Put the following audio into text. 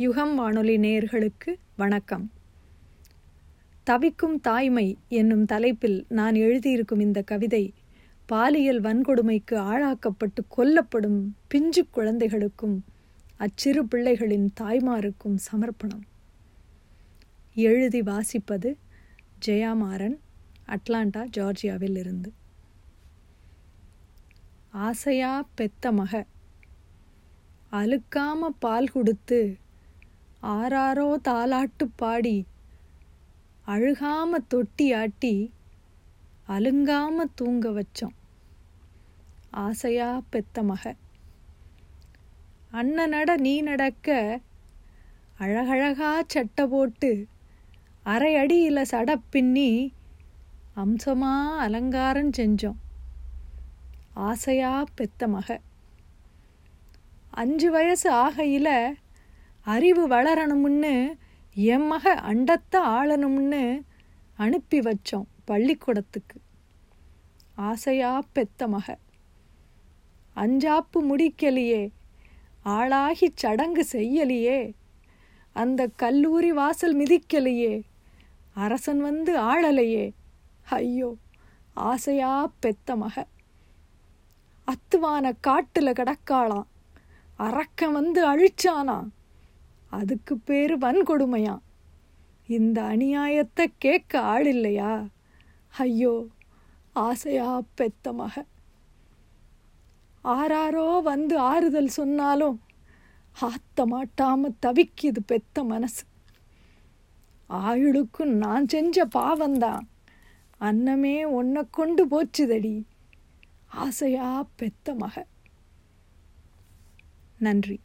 யுகம் வானொலி நேயர்களுக்கு வணக்கம். தவிக்கும் தாய்மை என்னும் தலைப்பில் நான் எழுதியிருக்கும் இந்த கவிதை பாலியல் வன்கொடுமைக்கு ஆளாக்கப்பட்டு கொல்லப்படும் பிஞ்சு குழந்தைகளுக்கும் அச்சிறு பிள்ளைகளின் தாய்மாருக்கும் சமர்ப்பணம். எழுதி வாசிப்பது ஜெயாமாறன் அட்லாண்டா ஜார்ஜியாவில் இருந்து. ஆசையா பெத்த மக அழுக்காம பால் கொடுத்து ஆறாரோ தாலாட்டு பாடி அழுகாம தொட்டி ஆட்டி அலுங்காம தூங்க வச்சோம். ஆசையா பெத்த மக. அண்ணனட நீ நடக்க அழகழகா சட்டை போட்டு அரை அடியில் சட பின்னி அம்சமா அலங்காரம் செஞ்சோம். ஆசையா பெத்த மக. அஞ்சு வயசு ஆகையில் அறிவு வளரணும்னு என் மக அண்டத்தை ஆளணும்னு அனுப்பி வச்சோம் பள்ளிக்கூடத்துக்கு. ஆசையா பெத்த மக. அஞ்சாப்பு முடிக்கலையே ஆளாகி சடங்கு செய்யலையே அந்த கல்லூரி வாசல் மிதிக்கலையே அரசன் வந்து ஆளலையே. ஐயோ ஆசையா பெத்த மக. அத்துவான காட்டுல கிடக்காளாம் அரக்க வந்து அழிச்சானா அதுக்கு பேர் வன்கொடுமையா? இந்த அநியாயத்தை கேட்க ஆள் இல்லையா ஐயோ ஆசையா பெத்த மக. ஆறாரோ வந்து ஆறுதல் சொன்னாலும் ஆத்த மாட்டாம தவிக்குது பெத்த மனசு. ஆயுளுக்கும் நான் செஞ்ச பாவந்தான் அன்னமே உன்னை கொண்டு போச்சுதடி. ஆசையா பெத்த மக. நன்றி.